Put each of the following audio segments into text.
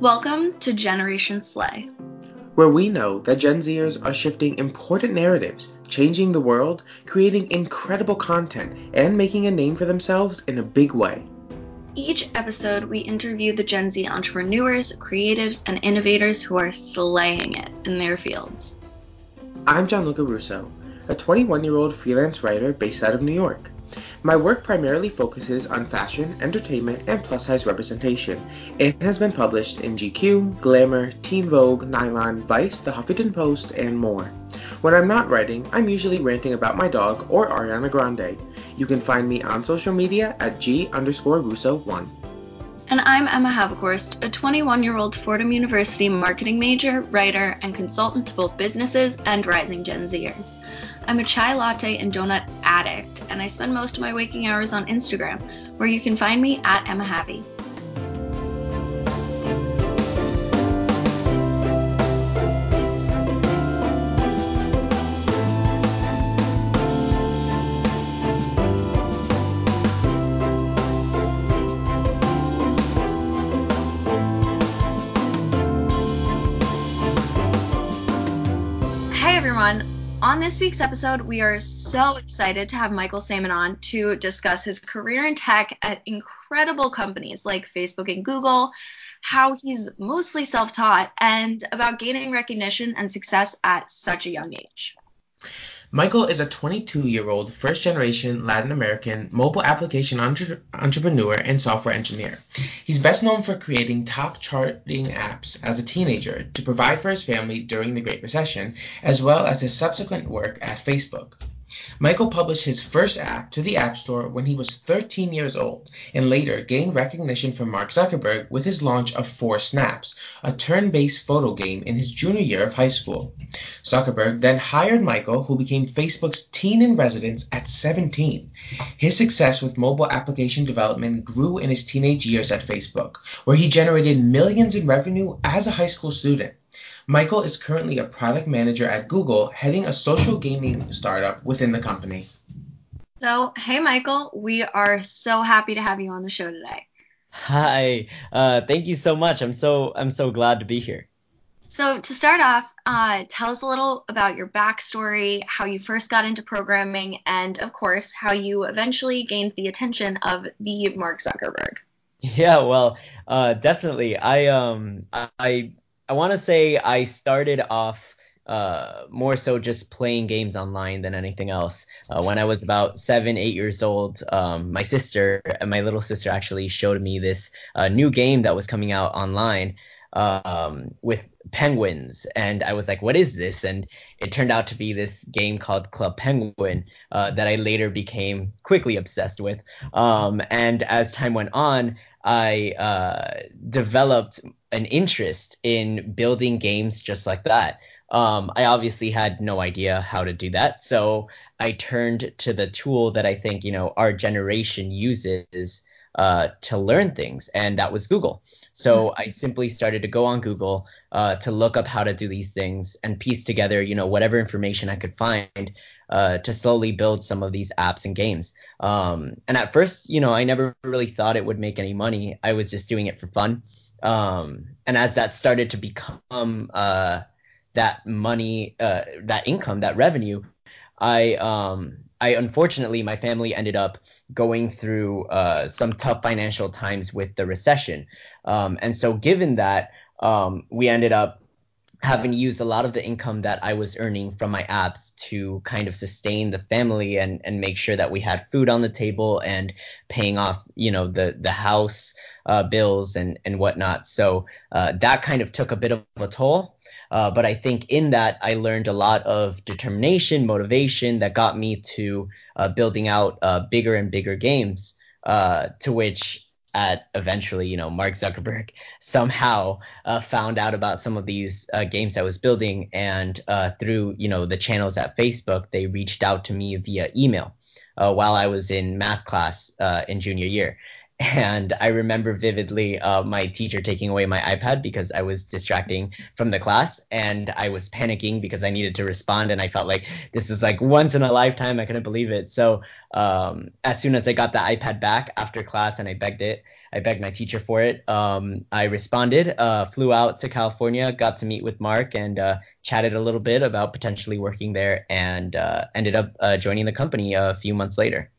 Welcome to Generation Slay, where we know that Gen Zers are shifting important narratives, changing the world, creating incredible content, and making a name for themselves in a big way. Each episode, we interview the Gen Z entrepreneurs, creatives, and innovators who are slaying it in their fields. I'm Gianluca Russo, a 21 year old freelance writer based out of New York. My work primarily focuses on fashion, entertainment, and plus size representation. It has been published in GQ, Glamour, Teen Vogue, Nylon, Vice, The Huffington Post, and more. When I'm not writing, I'm usually ranting about my dog or Ariana Grande. You can find me on social media at G underscore Russo1. And I'm Emma Havikhorst, a 21 year old Fordham University marketing major, writer, and consultant to both businesses and rising Gen Zers. I'm a chai latte and donut addict, and I spend most of my waking hours on Instagram, where you can find me at Emma Havi. On this week's episode, we are so excited to have Michael Sayman on to discuss his career in tech at incredible companies like Facebook and Google, how he's mostly self taught, and about gaining recognition and success at such a young age. Michael is a 22 year old first generation Latin American mobile application entre- entrepreneur and software engineer. He's best known for creating top charting apps as a teenager to provide for his family during the Great Recession, as well as his subsequent work at Facebook. Michael published his first app to the App Store when he was 13 years old and later gained recognition from Mark Zuckerberg with his launch of Four Snaps, a turn based photo game in his junior year of high school. Zuckerberg then hired Michael, who became Facebook's teen in residence at 17. His success with mobile application development grew in his teenage years at Facebook, where he generated millions in revenue as a high school student. Michael is currently a product manager at Google, heading a social gaming startup within the company. So, hey, Michael, we are so happy to have you on the show today. Hi, uh, thank you so much. I'm so I'm so glad to be here. So, to start off, uh, tell us a little about your backstory, how you first got into programming, and of course, how you eventually gained the attention of the Mark Zuckerberg. Yeah, well, uh, definitely. I um I I want to say I started off uh, more so just playing games online than anything else. Uh, when I was about seven, eight years old, um, my sister and my little sister actually showed me this uh, new game that was coming out online um, with penguins, and I was like, "What is this?" And it turned out to be this game called Club Penguin uh, that I later became quickly obsessed with. Um, and as time went on, I uh, developed an interest in building games just like that. Um, I obviously had no idea how to do that, so I turned to the tool that I think you know our generation uses uh, to learn things, and that was Google. So I simply started to go on Google uh, to look up how to do these things and piece together, you know, whatever information I could find uh, to slowly build some of these apps and games. Um, and at first, you know, I never really thought it would make any money. I was just doing it for fun. Um, and as that started to become uh, that money, uh, that income, that revenue, I um, I unfortunately my family ended up going through uh, some tough financial times with the recession, um, and so given that um, we ended up having used a lot of the income that I was earning from my apps to kind of sustain the family and and make sure that we had food on the table and paying off you know the the house uh, bills and and whatnot. So uh, that kind of took a bit of a toll. Uh, but I think in that I learned a lot of determination, motivation that got me to uh, building out uh, bigger and bigger games. Uh, to which at eventually, you know, Mark Zuckerberg somehow uh, found out about some of these uh, games I was building, and uh, through you know the channels at Facebook, they reached out to me via email uh, while I was in math class uh, in junior year. And I remember vividly uh, my teacher taking away my iPad because I was distracting from the class, and I was panicking because I needed to respond, and I felt like this is like once in a lifetime. I couldn't believe it. So um, as soon as I got the iPad back after class and I begged it, I begged my teacher for it. Um, I responded, uh, flew out to California, got to meet with Mark, and uh, chatted a little bit about potentially working there, and uh, ended up uh, joining the company a few months later.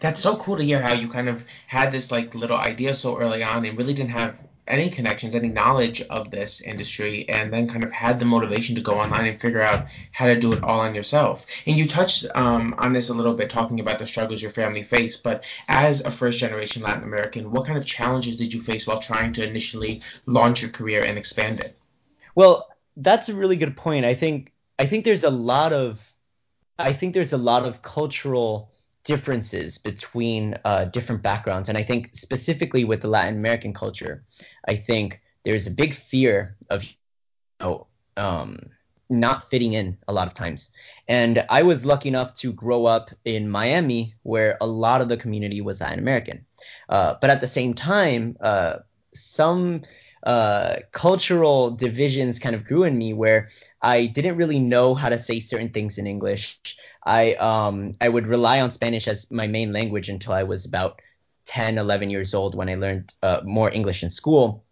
That's so cool to hear how you kind of had this like little idea so early on and really didn't have any connections, any knowledge of this industry, and then kind of had the motivation to go online and figure out how to do it all on yourself. And you touched um, on this a little bit, talking about the struggles your family faced. But as a first generation Latin American, what kind of challenges did you face while trying to initially launch your career and expand it? Well, that's a really good point. I think I think there's a lot of I think there's a lot of cultural differences between uh, different backgrounds. And I think specifically with the Latin American culture, I think there's a big fear of you know, um, not fitting in a lot of times. And I was lucky enough to grow up in Miami, where a lot of the community was Latin American. Uh, but at the same time, uh, some uh, cultural divisions kind of grew in me where I didn't really know how to say certain things in English. I um I would rely on Spanish as my main language until I was about 10, 11 years old when I learned uh, more English in school.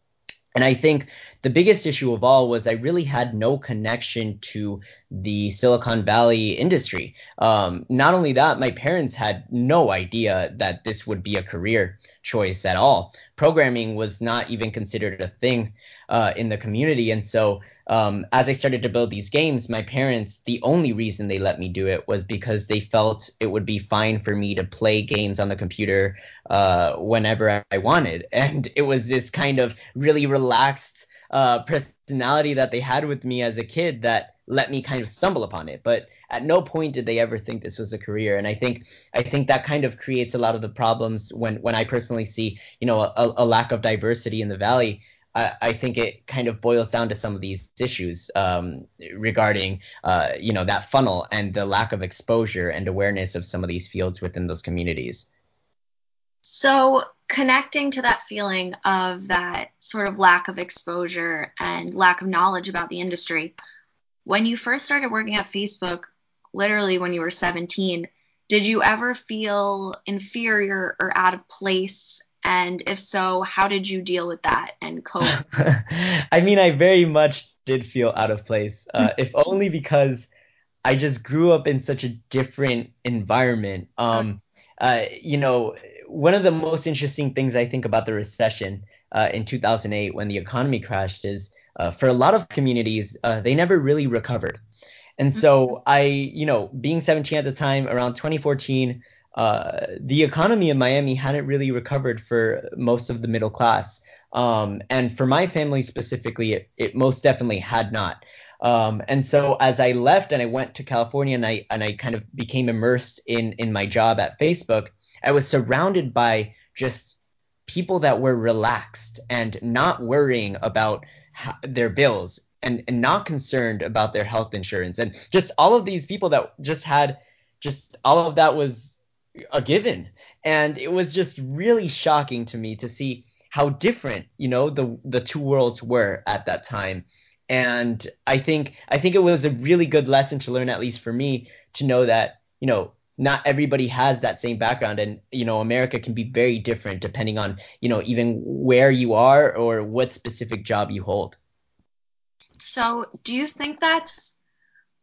And I think the biggest issue of all was I really had no connection to the Silicon Valley industry. Um, not only that, my parents had no idea that this would be a career choice at all. Programming was not even considered a thing uh, in the community. And so um, as I started to build these games, my parents, the only reason they let me do it was because they felt it would be fine for me to play games on the computer uh, whenever I wanted. And it was this kind of really relaxed uh, personality that they had with me as a kid that let me kind of stumble upon it. But at no point did they ever think this was a career. And I think I think that kind of creates a lot of the problems when when I personally see you know a, a lack of diversity in the valley. I, I, think it kind of boils down to some of these issues um, regarding, uh, you know, that funnel and the lack of exposure and awareness of some of these fields within those communities. So, connecting to that feeling of that sort of lack of exposure and lack of knowledge about the industry, when you first started working at Facebook, literally when you were 17, did you ever feel inferior or out of place and if so, how did you deal with that and cope? I mean, I very much did feel out of place, uh, if only because I just grew up in such a different environment. Um, uh, you know, one of the most interesting things I think about the recession uh, in 2008 when the economy crashed is uh, for a lot of communities, uh, they never really recovered. And so mm-hmm. I, you know, being 17 at the time, around 2014, uh, the economy in Miami hadn't really recovered for most of the middle class. Um, and for my family specifically, it, it most definitely had not. Um, and so as I left and I went to California and I and I kind of became immersed in in my job at Facebook, I was surrounded by just people that were relaxed and not worrying about their bills and, and not concerned about their health insurance and just all of these people that just had just all of that was a given. And it was just really shocking to me to see how different, you know, the the two worlds were at that time. And I think I think it was a really good lesson to learn, at least for me, to know that, you know, not everybody has that same background and you know america can be very different depending on you know even where you are or what specific job you hold so do you think that's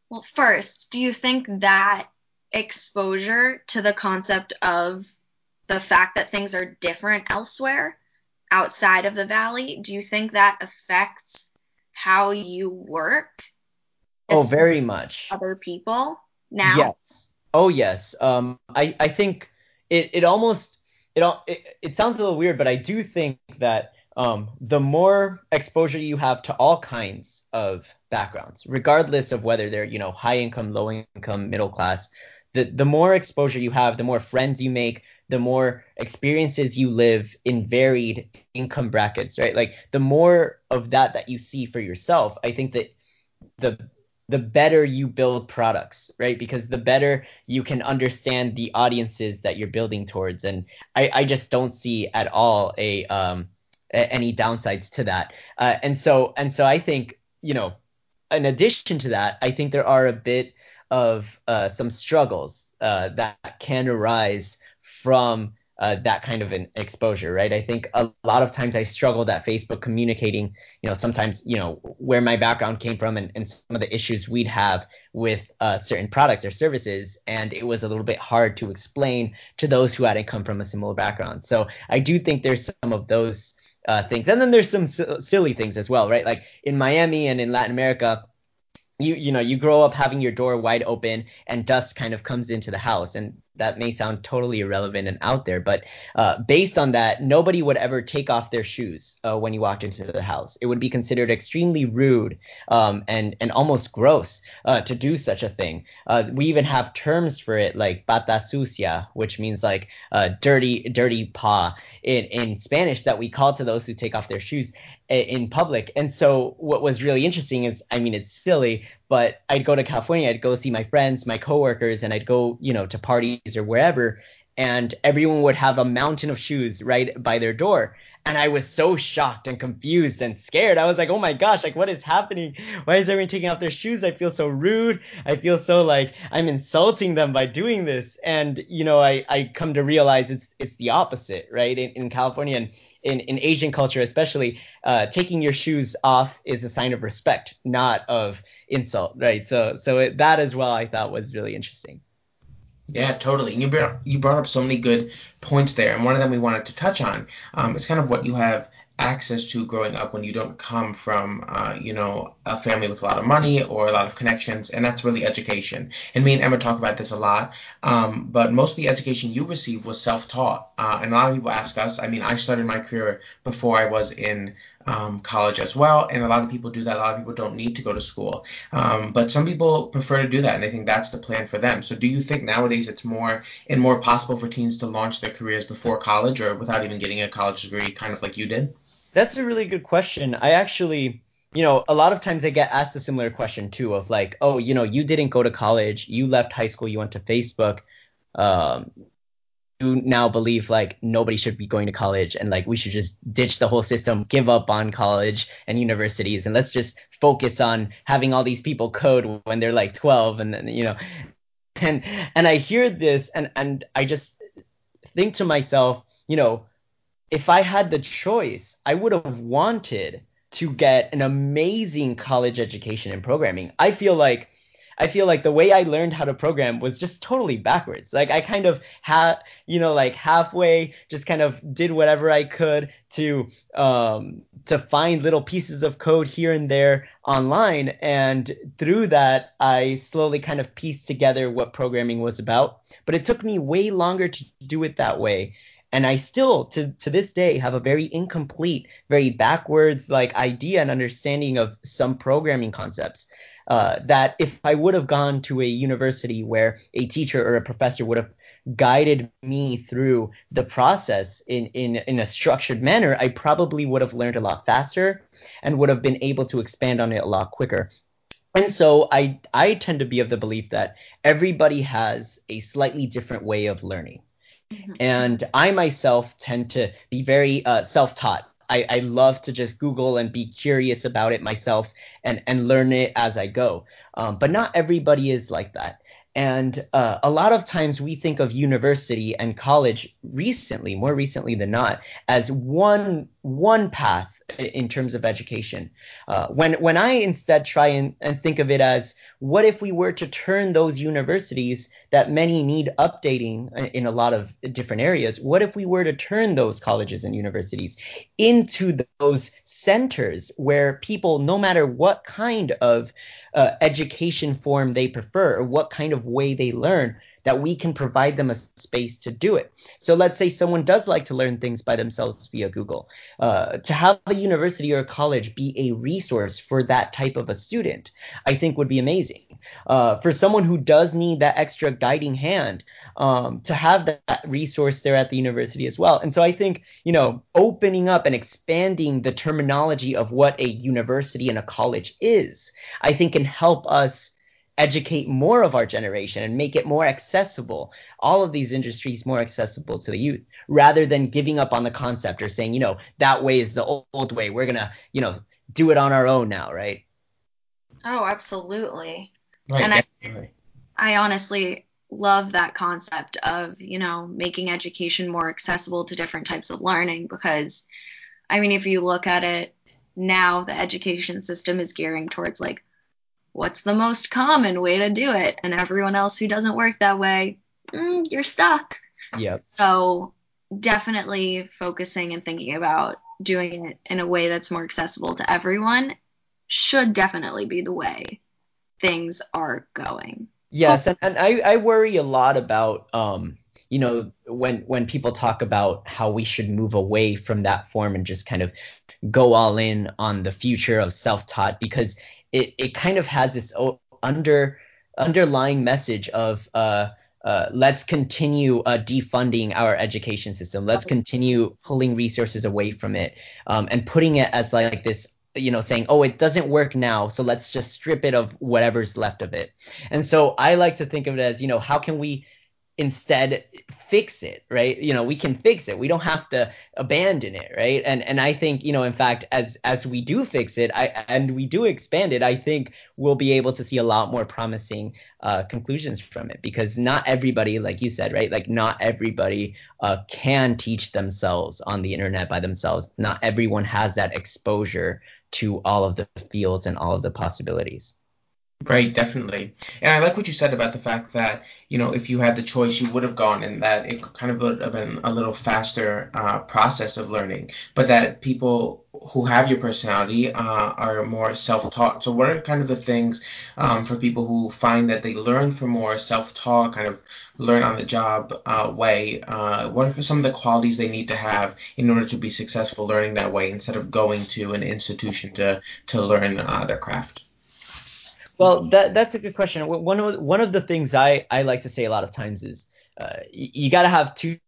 well first do you think that exposure to the concept of the fact that things are different elsewhere outside of the valley, do you think that affects how you work? Oh, very much. Other people now? Yes. Oh, yes. Um, I, I think it, it almost it, all it it sounds a little weird, but I do think that um, the more exposure you have to all kinds of backgrounds, regardless of whether they're you know high income, low income, middle class, the the more exposure you have, the more friends you make, the more experiences you live in varied income brackets, right? Like the more of that that you see for yourself, I think that the the better you build products, right? Because the better you can understand the audiences that you're building towards, and I, I just don't see at all a um any downsides to that. Uh, and so and so I think you know, in addition to that, I think there are a bit of uh, some struggles uh, that can arise from uh, that kind of an exposure, right? I think a lot of times I struggled at Facebook communicating, you know, sometimes, you know, where my background came from and, and some of the issues we'd have with uh, certain products or services. And it was a little bit hard to explain to those who hadn't come from a similar background. So I do think there's some of those uh, things. And then there's some s- silly things as well, right? Like in Miami and in Latin America, you you know you grow up having your door wide open and dust kind of comes into the house and that may sound totally irrelevant and out there, but uh, based on that, nobody would ever take off their shoes uh, when you walked into the house. It would be considered extremely rude um, and and almost gross uh, to do such a thing. Uh, we even have terms for it, like pata sucia, which means like uh, dirty dirty paw in in Spanish, that we call to those who take off their shoes in public. And so what was really interesting is, I mean, it's silly, but I'd go to California, I'd go see my friends, my coworkers, and I'd go, you know, to parties or wherever, and everyone would have a mountain of shoes right by their door and I was so shocked and confused and scared. I was like, "Oh my gosh, like what is happening? Why is everyone taking off their shoes? I feel so rude. I feel so like I'm insulting them by doing this." And you know, I I come to realize it's it's the opposite, right? In, in California and in in Asian culture, especially, uh, taking your shoes off is a sign of respect, not of insult, right? So so it, that as well, I thought was really interesting. Yeah, totally. You brought you brought up so many good points there, and one of them we wanted to touch on. Um, it's kind of what you have access to growing up when you don't come from, uh, you know, a family with a lot of money or a lot of connections, and that's really education. And me and Emma talk about this a lot. Um, but most of the education you received was self-taught, uh, and a lot of people ask us. I mean, I started my career before I was in um, college as well, and a lot of people do that. A lot of people don't need to go to school, um, but some people prefer to do that, and I think that's the plan for them. So, do you think nowadays it's more and more possible for teens to launch their careers before college or without even getting a college degree, kind of like you did? That's a really good question. I actually, you know, a lot of times I get asked a similar question too of like, oh, you know, you didn't go to college, you left high school, you went to Facebook. Um, now believe like nobody should be going to college and like we should just ditch the whole system, give up on college and universities, and let's just focus on having all these people code when they're like 12 and then, you know, and and I hear this and and I just think to myself, you know, if I had the choice, I would have wanted to get an amazing college education in programming. I feel like I feel like the way I learned how to program was just totally backwards. Like I kind of had, you know, like halfway just kind of did whatever I could to um to find little pieces of code here and there online and through that I slowly kind of pieced together what programming was about. But it took me way longer to do it that way and I still to to this day have a very incomplete, very backwards like idea and understanding of some programming concepts. Uh, that if I would have gone to a university where a teacher or a professor would have guided me through the process in, in, in a structured manner, I probably would have learned a lot faster and would have been able to expand on it a lot quicker. And so I I tend to be of the belief that everybody has a slightly different way of learning. Mm-hmm. And I myself tend to be very uh, self taught. I, I love to just Google and be curious about it myself and, and learn it as I go. Um, but not everybody is like that. And uh, a lot of times we think of university and college recently, more recently than not, as one one path in terms of education. Uh, when when I instead try and, and think of it as what if we were to turn those universities that many need updating in a lot of different areas, what if we were to turn those colleges and universities into those centers where people, no matter what kind of uh, education form they prefer or what kind of way they learn, that we can provide them a space to do it. So let's say someone does like to learn things by themselves via Google. Uh, to have a university or a college be a resource for that type of a student, I think would be amazing. Uh, for someone who does need that extra guiding hand, um, to have that, resource there at the university as well. And so I think, you know, opening up and expanding the terminology of what a university and a college is, I think can help us educate more of our generation and make it more accessible, all of these industries more accessible to the youth, rather than giving up on the concept or saying, you know, that way is the old way. We're going to, you know, do it on our own now, right? Oh, absolutely. Right, and I, I honestly love that concept of, you know, making education more accessible to different types of learning because I mean, if you look at it now, the education system is gearing towards like what's the most common way to do it and everyone else who doesn't work that way, mm, you're stuck. Yep. So, definitely focusing and thinking about doing it in a way that's more accessible to everyone should definitely be the way things are going. Yes, and, and I, I worry a lot about um, you know, when when people talk about how we should move away from that form and just kind of go all in on the future of self-taught because it, it kind of has this under underlying message of uh, uh, let's continue uh, defunding our education system. Let's continue pulling resources away from it um, and putting it as like this you know saying oh it doesn't work now so let's just strip it of whatever's left of it. And so i like to think of it as you know how can we instead fix it right? You know we can fix it. We don't have to abandon it right? And and i think you know in fact as as we do fix it i and we do expand it i think we'll be able to see a lot more promising uh, conclusions from it because not everybody like you said right? Like not everybody uh, can teach themselves on the internet by themselves. Not everyone has that exposure to all of the fields and all of the possibilities Right, definitely. And I like what you said about the fact that, you know, if you had the choice, you would have gone and that it kind of would have been a little faster uh, process of learning, but that people who have your personality uh, are more self-taught. So what are kind of the things um, for people who find that they learn from more self-taught, kind of learn on the job uh, way? Uh, what are some of the qualities they need to have in order to be successful learning that way instead of going to an institution to, to learn uh, their craft? Well, that that's a good question. One of one of the things I I like to say a lot of times is uh, you, you got to have two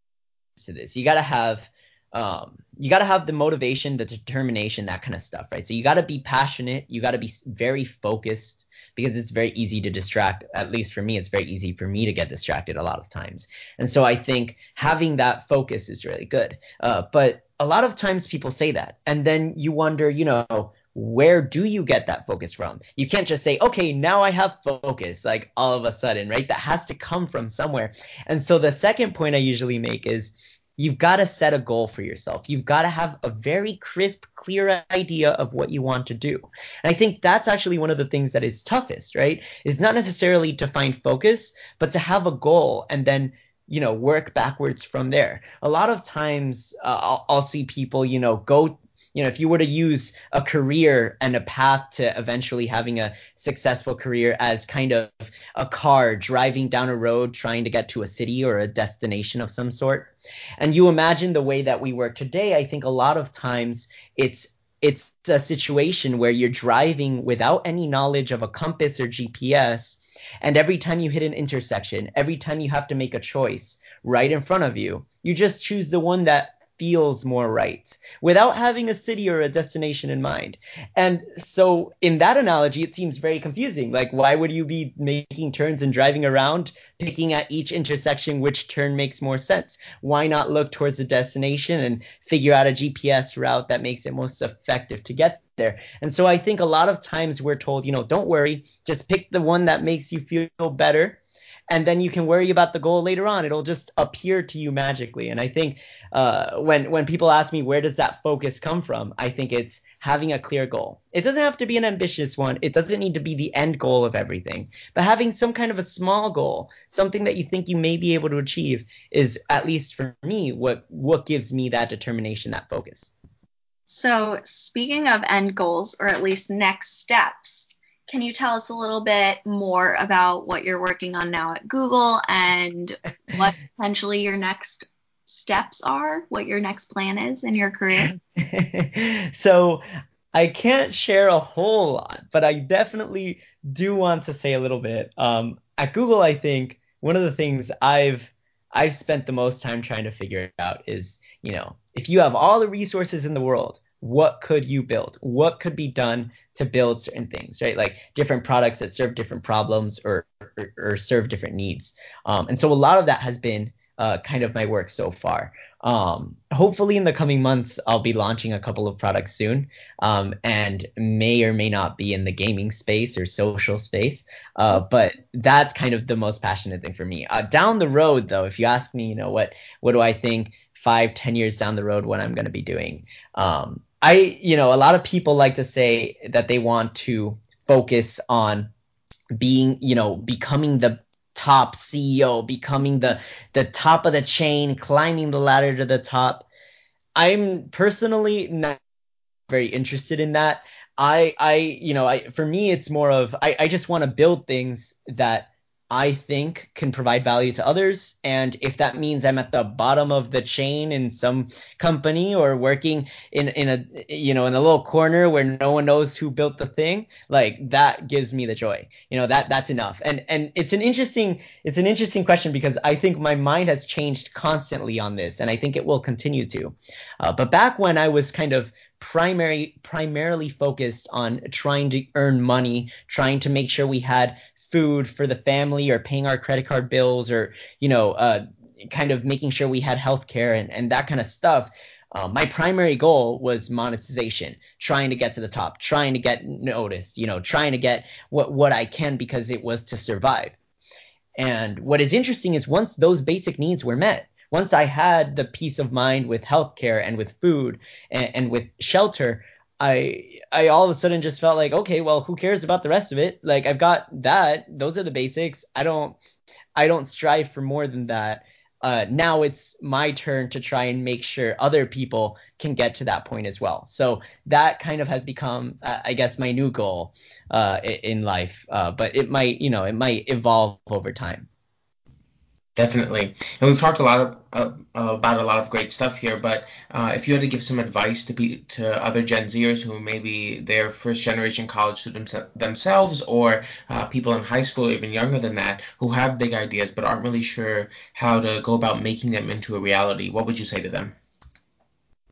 to this. You got to have um, you got to have the motivation, the determination, that kind of stuff, right? So you got to be passionate. You got to be very focused because it's very easy to distract. At least for me, it's very easy for me to get distracted a lot of times. And so I think having that focus is really good. Uh, but a lot of times people say that, and then you wonder, you know where do you get that focus from? You can't just say, okay, now I have focus, like all of a sudden, right? That has to come from somewhere. And so the second point I usually make is you've got to set a goal for yourself. You've got to have a very crisp, clear idea of what you want to do. And I think that's actually one of the things that is toughest, right? Is not necessarily to find focus, but to have a goal and then you know work backwards from there a lot of times uh, I'll, I'll see people you know go you know, if you were to use a career and a path to eventually having a successful career as kind of a car driving down a road trying to get to a city or a destination of some sort, and you imagine the way that we work today, I think a lot of times it's it's a situation where you're driving without any knowledge of a compass or GPS. And every time you hit an intersection, every time you have to make a choice right in front of you, you just choose the one that feels more right without having a city or a destination in mind. And so, in that analogy, it seems very confusing. Like, why would you be making turns and driving around, picking at each intersection which turn makes more sense? Why not look towards the destination and figure out a GPS route that makes it most effective to get there. And so I think a lot of times we're told, you know, don't worry, just pick the one that makes you feel better and then you can worry about the goal later on. It'll just appear to you magically. And I think uh, when when people ask me where does that focus come from, I think it's having a clear goal. It doesn't have to be an ambitious one. It doesn't need to be the end goal of everything. But having some kind of a small goal, something that you think you may be able to achieve, is at least for me what what gives me that determination, that focus. So, speaking of end goals, or at least next steps, can you tell us a little bit more about what you're working on now at Google and what potentially your next steps are, what your next plan is in your career? so, I can't share a whole lot, but I definitely do want to say a little bit. Um, at Google, I think one of the things I've I've spent the most time trying to figure out is, you know, if you have all the resources in the world, what could you build? What could be done to build certain things, right? Like different products that serve different problems or or, or serve different needs. Um, and so a lot of that has been uh, kind of my work so far. Um, hopefully, in the coming months, I'll be launching a couple of products soon, um, and may or may not be in the gaming space or social space. Uh, but that's kind of the most passionate thing for me. Uh, down the road, though, if you ask me, you know, what what do I think five, ten years down the road, what I'm going to be doing? Um, I, you know, a lot of people like to say that they want to focus on being, you know, becoming the top CEO, becoming the the top of the chain, climbing the ladder to the top. I'm personally not very interested in that. I I you know, I for me it's more of I, I just want to build things that I think can provide value to others. And if that means I'm at the bottom of the chain in some company or working in, in a you know in a little corner where no one knows who built the thing, like that gives me the joy. You know that that's enough. And and it's an interesting it's an interesting question because I think my mind has changed constantly on this, and I think it will continue to. Uh, but back when I was kind of primary primarily focused on trying to earn money, trying to make sure we had food for the family or paying our credit card bills or you know uh, kind of making sure we had health care and, and that kind of stuff. Uh, my primary goal was monetization trying to get to the top trying to get noticed you know trying to get what what i can because it was to survive. And what is interesting is once those basic needs were met once i had the peace of mind with healthcare and with food and, and with shelter I I all of a sudden just felt like okay, well, who cares about the rest of it? Like I've got that; those are the basics. I don't I don't strive for more than that. Uh, now it's my turn to try and make sure other people can get to that point as well. So that kind of has become, uh, I guess, my new goal uh, in life. Uh, but it might, you know, it might evolve over time. Definitely, and we've talked a lot of, uh, about a lot of great stuff here. But uh, if you had to give some advice to be to other Gen Zers who maybe they're first generation college students themselves, or uh, people in high school, or even younger than that, who have big ideas but aren't really sure how to go about making them into a reality, what would you say to them?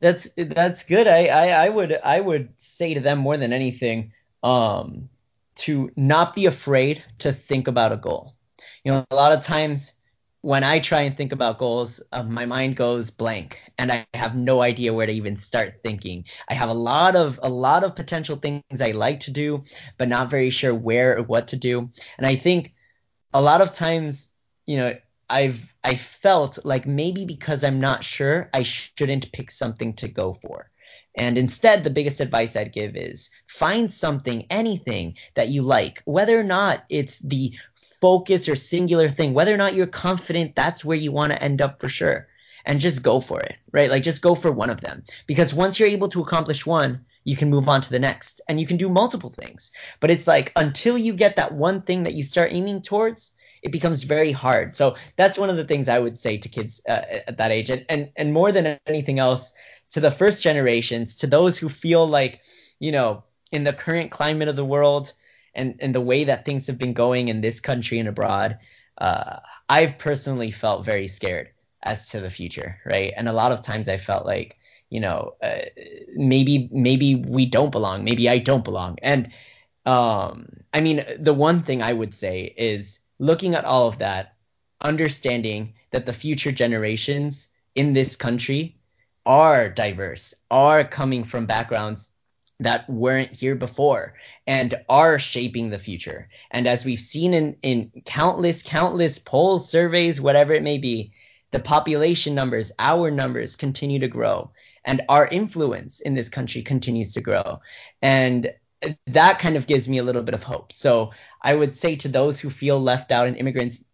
That's that's good. I I, I would I would say to them more than anything, um, to not be afraid to think about a goal. You know, a lot of times when I try and think about goals, uh, my mind goes blank and I have no idea where to even start thinking. I have a lot of a lot of potential things I like to do, but not very sure where or what to do. And I think a lot of times, you know, I've I felt like maybe because I'm not sure, I shouldn't pick something to go for. And instead, the biggest advice I'd give is find something, anything that you like, whether or not it's the focus or singular thing, whether or not you're confident that's where you want to end up for sure. And just go for it, right? Like just go for one of them. Because once you're able to accomplish one, you can move on to the next and you can do multiple things. But it's like until you get that one thing that you start aiming towards, it becomes very hard. So that's one of the things I would say to kids uh, at that age. And, and, and more than anything else, to the first generations, to those who feel like, you know, in the current climate of the world, and and the way that things have been going in this country and abroad, uh, I've personally felt very scared as to the future, right? And a lot of times I felt like, you know, uh, maybe maybe we don't belong, maybe I don't belong, and um, I mean, the one thing I would say is looking at all of that, understanding that the future generations in this country are diverse, are coming from backgrounds that weren't here before and are shaping the future. And as we've seen in, in countless, countless polls, surveys, whatever it may be, the population numbers, our numbers continue to grow. And our influence in this country continues to grow. And that kind of gives me a little bit of hope. So I would say to those who feel left out and immigrants,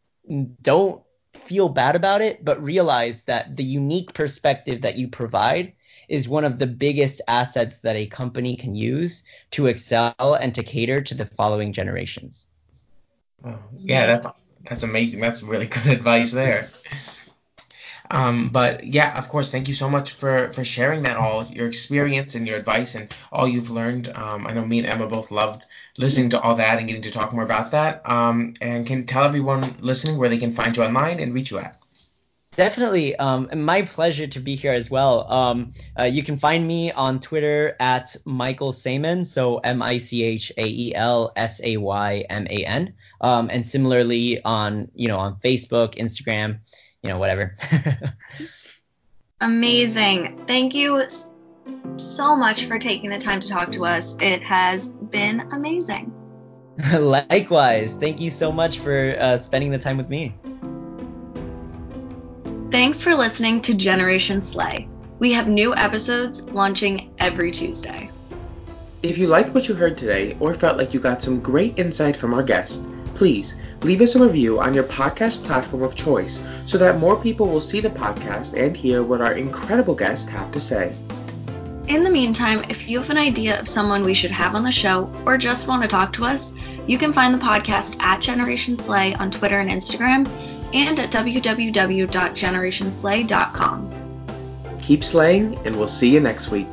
don't feel bad about it, but realize that the unique perspective that you provide is one of the biggest assets that a company can use to excel and to cater to the following generations. Oh, yeah, that's that's amazing. That's really good advice there. Um, but yeah, of course, thank you so much for for sharing that all your experience and your advice and all you've learned. Um, I know me and Emma both loved listening to all that and getting to talk more about that. Um, and can tell everyone listening where they can find you online and reach you at. Definitely. Um, my pleasure to be here as well. Um, uh, you can find me on Twitter at Michael Sayman, so M I C H A E L S A Y M A N. Um, and similarly on, you know, on Facebook, Instagram, you know, whatever. Amazing. Thank you so much for taking the time to talk to us. It has been amazing. Likewise. Thank you so much for uh, spending the time with me. Thanks for listening to Generation Slay. We have new episodes launching every Tuesday. If you liked what you heard today or felt like you got some great insight from our guest, please leave us a review on your podcast platform of choice so that more people will see the podcast and hear what our incredible guests have to say. In the meantime, if you have an idea of someone we should have on the show or just want to talk to us, you can find the podcast at Generation Slay on Twitter and Instagram and at www.generationslay.com. Keep slaying, and we'll see you next week.